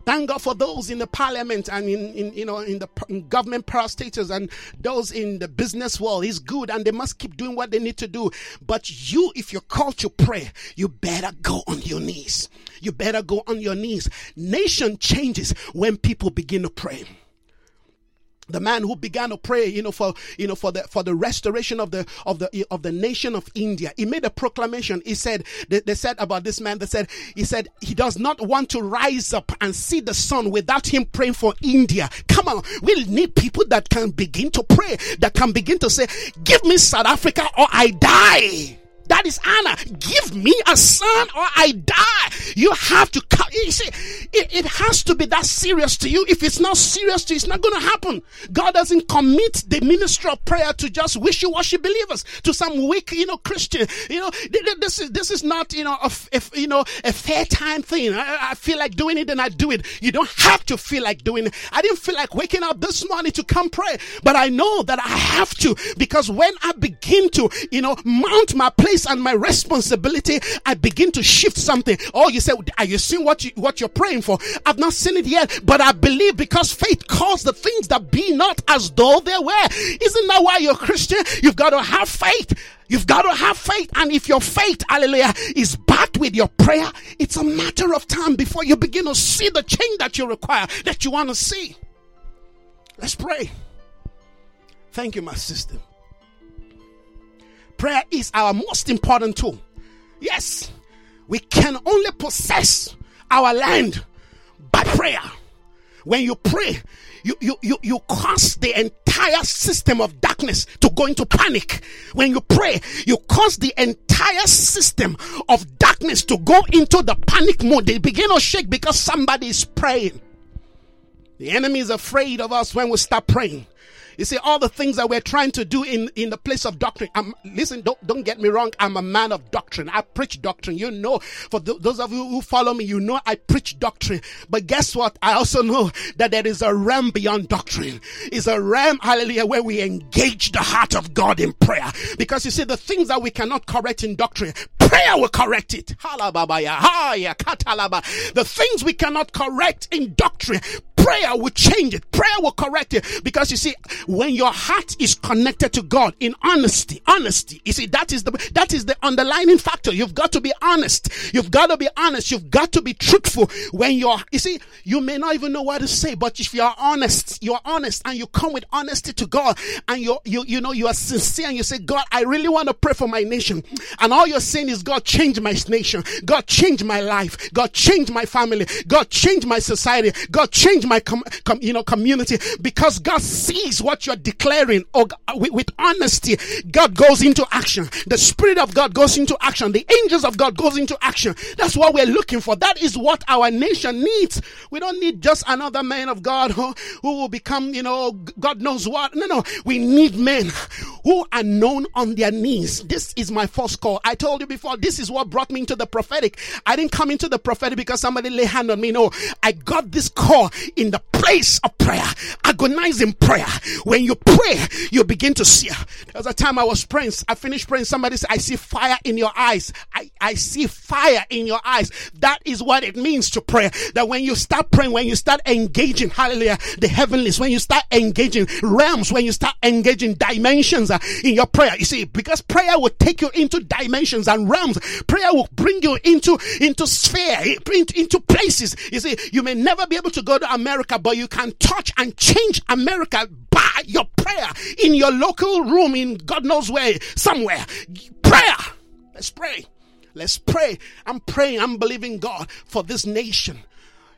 Speaker 1: Thank God for those in the parliament and in, in you know in the in government parastatals and those in the business world. He's good and they must keep doing what they need to do. But you, if you're called to pray, you better go on your knees. You better go on your knees. Nation changes when people begin to pray the man who began to pray you know for you know for the for the restoration of the of the of the nation of india. He made a proclamation. He said they, they said about this man they said he said he does not want to rise up and see the sun without him praying for india. Come on. We need people that can begin to pray that can begin to say give me south africa or i die that is Anna. Give me a son or I die. You have to come. You see, it, it has to be that serious to you. If it's not serious to you, it's not going to happen. God doesn't commit the ministry of prayer to just wishy-washy believers, to some weak, you know, Christian. You know, this is, this is not, you know, a, a you know, a fair time thing. I, I feel like doing it and I do it. You don't have to feel like doing it. I didn't feel like waking up this morning to come pray, but I know that I have to because when I begin to, you know, mount my place and my responsibility, I begin to shift something. Oh, you say, are you seeing what you what you're praying for? I've not seen it yet, but I believe because faith calls the things that be not as though they were. Isn't that why you're Christian? You've got to have faith. You've got to have faith. And if your faith, hallelujah, is backed with your prayer, it's a matter of time before you begin to see the change that you require, that you want to see. Let's pray. Thank you, my sister. Prayer is our most important tool. Yes, we can only possess our land by prayer. When you pray, you, you, you, you cause the entire system of darkness to go into panic. When you pray, you cause the entire system of darkness to go into the panic mode. They begin to shake because somebody is praying. The enemy is afraid of us when we start praying. You see, all the things that we're trying to do in, in the place of doctrine. I'm, listen, don't, don't get me wrong. I'm a man of doctrine. I preach doctrine. You know, for th- those of you who follow me, you know I preach doctrine. But guess what? I also know that there is a realm beyond doctrine. It's a realm, hallelujah, where we engage the heart of God in prayer. Because you see, the things that we cannot correct in doctrine, prayer will correct it. The things we cannot correct in doctrine, prayer will change it. Prayer will correct it. Because you see, when your heart is connected to God in honesty, honesty, you see, that is the, that is the underlining factor. You've got to be honest. You've got to be honest. You've got to be truthful when you're, you see, you may not even know what to say, but if you're honest, you're honest and you come with honesty to God and you, you, you know, you are sincere and you say, God, I really want to pray for my nation. And all you're saying is, God, change my nation. God, change my life. God, change my family. God, change my society. God, change my, com- com- you know, community because God sees what you're declaring oh, or uh, with, with honesty. God goes into action. The Spirit of God goes into action. The angels of God goes into action. That's what we're looking for. That is what our nation needs. We don't need just another man of God who, who will become, you know, God knows what. No, no. We need men who are known on their knees. This is my first call. I told you before, this is what brought me into the prophetic. I didn't come into the prophetic because somebody lay hand on me. No, I got this call in the place of prayer, agonizing prayer. When you pray, you begin to see. There was a time I was praying. I finished praying. Somebody said, I see fire in your eyes. I, I see fire in your eyes. That is what it means to pray. That when you start praying, when you start engaging, hallelujah, the heavenlies, when you start engaging realms, when you start engaging dimensions uh, in your prayer, you see, because prayer will take you into dimensions and realms. Prayer will bring you into, into sphere, into, into places. You see, you may never be able to go to America, but you can touch and change America by your prayer in your local room in God knows where, somewhere. Prayer. Let's pray. Let's pray. I'm praying. I'm believing God for this nation.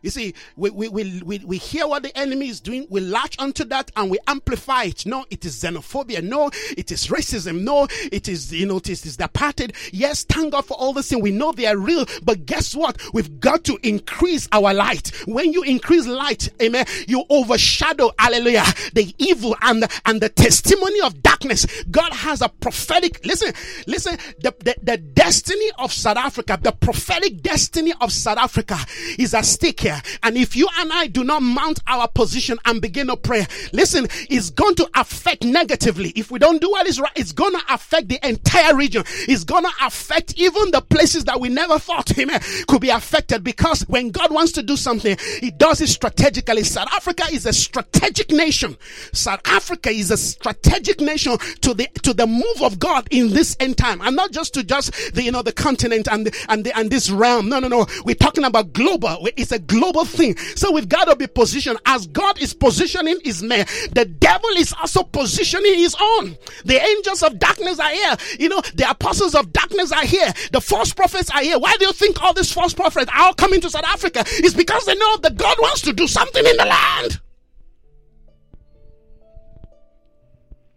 Speaker 1: You see, we, we, we, we, we hear what the enemy is doing, we latch onto that and we amplify it. No, it is xenophobia. No, it is racism. No, it is, you know, it is, it is the apartheid. Yes, thank God for all this thing. We know they are real, but guess what? We've got to increase our light. When you increase light, amen, you overshadow, hallelujah, the evil and the, and the testimony of darkness. God has a prophetic, listen, listen, the, the, the destiny of South Africa, the prophetic destiny of South Africa is at stake here. And if you and I do not mount our position and begin to pray, listen, it's going to affect negatively. If we don't do what is right, it's going to affect the entire region. It's going to affect even the places that we never thought, amen, could be affected because when God wants to do something, He does it strategically. South Africa is a strategic nation. South Africa is a strategic nation to the to the move of God in this end time, and not just to just the you know the continent and the, and the, and this realm. No, no, no. We're talking about global. It's a global thing. So we've got to be positioned as God is positioning His man. The devil is also positioning his own. The angels of darkness are here. You know, the apostles of darkness are here. The false prophets are here. Why do you think all these false prophets are all coming to South Africa? It's because they know that God wants to do something in the land.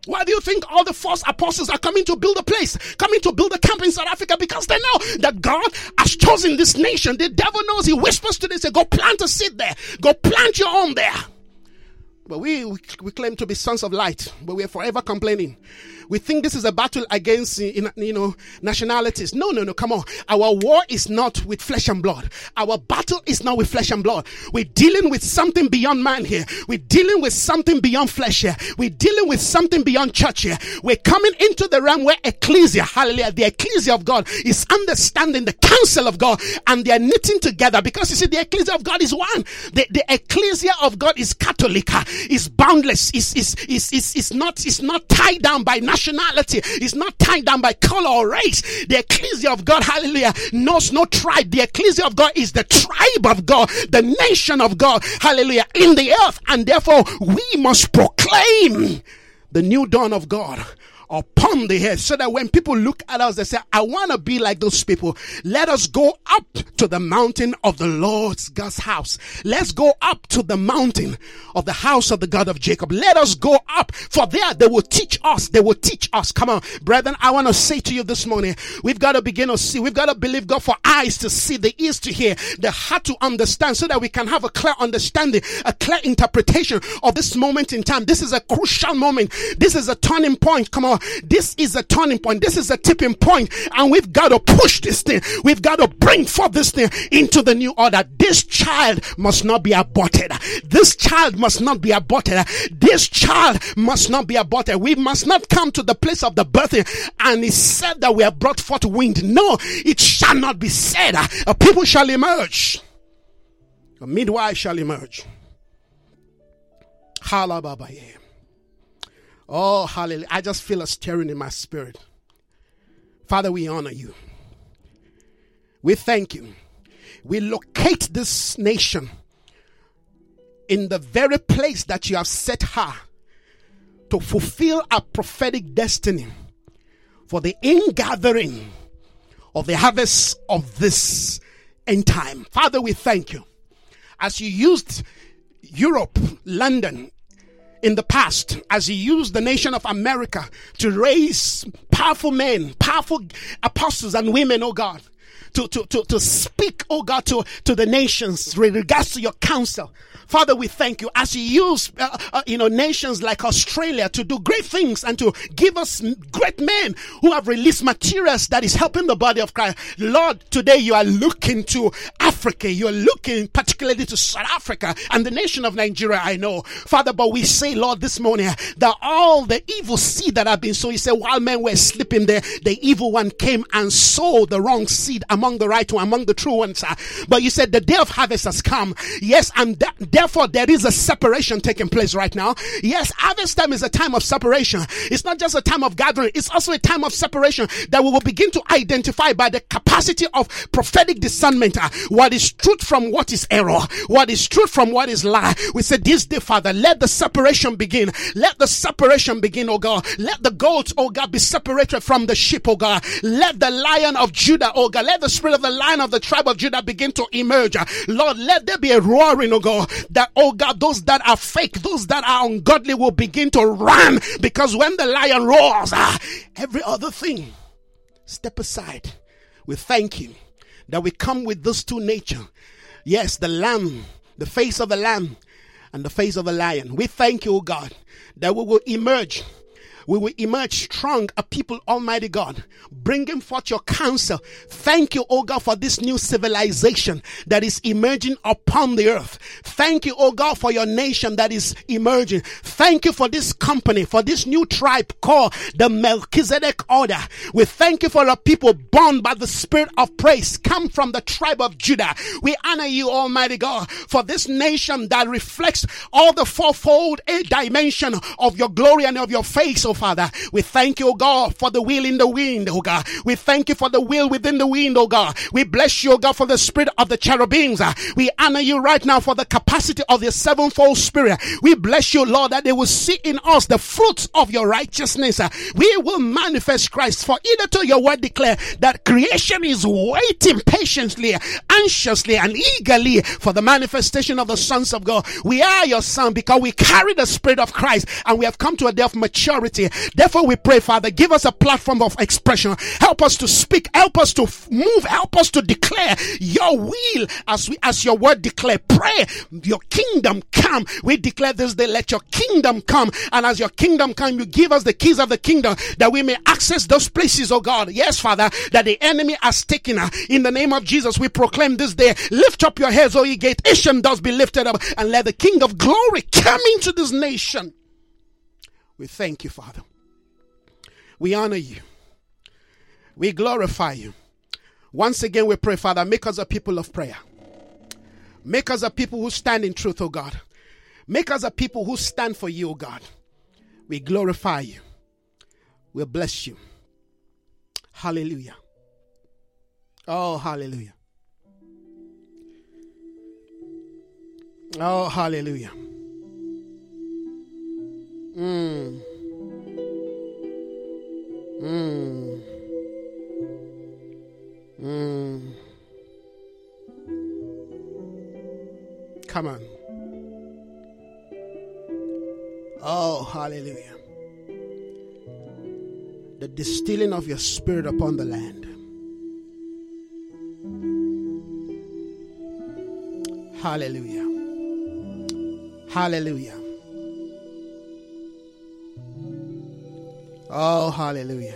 Speaker 1: Why do you think all the false apostles are coming to build a place, coming to build a camp in South Africa? Because they know that God has chosen this nation. The devil knows. He whispers to them, say, go plant a seed there. Go plant your own there. But we, we, claim to be sons of light, but we are forever complaining. We think this is a battle against, you know, nationalities. No, no, no. Come on. Our war is not with flesh and blood. Our battle is not with flesh and blood. We're dealing with something beyond man here. We're dealing with something beyond flesh here. We're dealing with something beyond church here. We're coming into the realm where ecclesia, hallelujah, the ecclesia of God is understanding the counsel of God and they're knitting together because you see, the ecclesia of God is one. The, the ecclesia of God is Catholic, is boundless, is, is, is, is, is not, is not tied down by nationality, is not tied down by color or race. The ecclesia of God, hallelujah, knows no tribe. The ecclesia of God is the tribe of God, the nation of God, hallelujah, in the earth. And therefore, we must proclaim the new dawn of God upon the head so that when people look at us, they say, I want to be like those people. Let us go up to the mountain of the Lord's God's house. Let's go up to the mountain of the house of the God of Jacob. Let us go up for there they will teach us. They will teach us. Come on, brethren. I want to say to you this morning, we've got to begin to see. We've got to believe God for eyes to see, the ears to hear, the heart to understand so that we can have a clear understanding, a clear interpretation of this moment in time. This is a crucial moment. This is a turning point. Come on. This is a turning point. This is a tipping point, and we've got to push this thing. We've got to bring forth this thing into the new order. This child must not be aborted. This child must not be aborted. This child must not be aborted. We must not come to the place of the birthing and it's said that we have brought forth wind. No, it shall not be said. A people shall emerge. A midwife shall emerge. Halababaye. Oh, hallelujah. I just feel a stirring in my spirit. Father, we honor you. We thank you. We locate this nation in the very place that you have set her to fulfill a prophetic destiny for the ingathering of the harvest of this end time. Father, we thank you. As you used Europe, London, in the past as he used the nation of America to raise powerful men, powerful apostles and women, oh God. To, to, to, to speak, oh God, to, to the nations with regards to your counsel. Father, we thank you as you use, uh, uh, you know, nations like Australia to do great things and to give us great men who have released materials that is helping the body of Christ. Lord, today you are looking to Africa. You are looking particularly to South Africa and the nation of Nigeria, I know. Father, but we say, Lord, this morning that all the evil seed that have been sown, you said, while men were sleeping there, the evil one came and sowed the wrong seed among the right one, among the true ones. But you said the day of harvest has come. Yes, and that, Therefore, there is a separation taking place right now. Yes, harvest time is a time of separation. It's not just a time of gathering, it's also a time of separation that we will begin to identify by the capacity of prophetic discernment uh, what is truth from what is error, what is truth from what is lie. We said, This day, Father, let the separation begin. Let the separation begin, oh God. Let the goats, oh God, be separated from the sheep, oh God. Let the lion of Judah, oh God, let the spirit of the lion of the tribe of Judah begin to emerge. Lord, let there be a roaring, oh God, that, oh God, those that are fake, those that are ungodly will begin to run because when the lion roars, ah, every other thing step aside. We thank you that we come with those two nature. Yes, the lamb, the face of the lamb and the face of the lion. We thank you, oh God, that we will emerge we will emerge strong, a people, Almighty God, bringing forth your counsel. Thank you, O God, for this new civilization that is emerging upon the earth. Thank you, O God, for your nation that is emerging. Thank you for this company, for this new tribe called the Melchizedek order. We thank you for the people born by the spirit of praise, come from the tribe of Judah. We honor you, Almighty God, for this nation that reflects all the fourfold eh, dimension of your glory and of your face, oh Father. We thank you, God, for the will in the wind, oh God. We thank you for the will within the wind, oh God. We bless you, oh God, for the spirit of the cherubims. We honor you right now for the capacity of the sevenfold spirit. We bless you, Lord, that they will see in us the fruits of your righteousness. We will manifest Christ, for either to your word declare that creation is waiting patiently, anxiously, and eagerly for the manifestation of the sons of God. We are your son because we carry the spirit of Christ and we have come to a day of maturity capacity. Therefore, we pray, Father, give us a platform of expression. Help us to speak. Help us to move. Help us to declare your will as we, as your word declare. Pray your kingdom come. We declare this day, let your kingdom come. And as your kingdom come, you give us the keys of the kingdom that we may access those places, oh God. Yes, Father, that the enemy has taken. Us. In the name of Jesus, we proclaim this day, lift up your heads, O ye gate. Asian does be lifted up and let the King of glory come into this nation. We thank you, Father. We honor you. We glorify you. Once again, we pray, Father, make us a people of prayer. Make us a people who stand in truth, oh God. Make us a people who stand for you, oh God. We glorify you. We bless you. Hallelujah. Oh, hallelujah. Oh, hallelujah. Mm. Mm. Mm. Come on. Oh, hallelujah. The distilling of your spirit upon the land. Hallelujah. Hallelujah. Oh, hallelujah.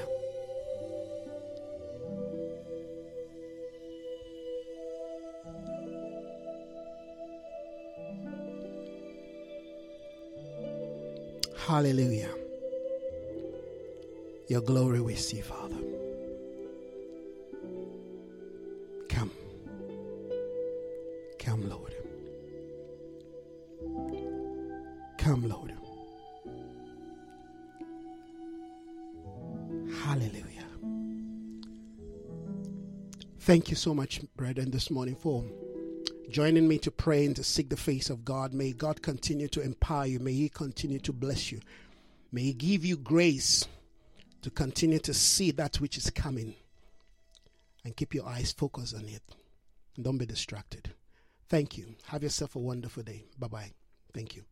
Speaker 1: Hallelujah. Your glory we see, Father. You so much, brethren, this morning for joining me to pray and to seek the face of God. May God continue to empower you. May He continue to bless you. May He give you grace to continue to see that which is coming and keep your eyes focused on it. don't be distracted. Thank you. Have yourself a wonderful day. Bye bye. Thank you.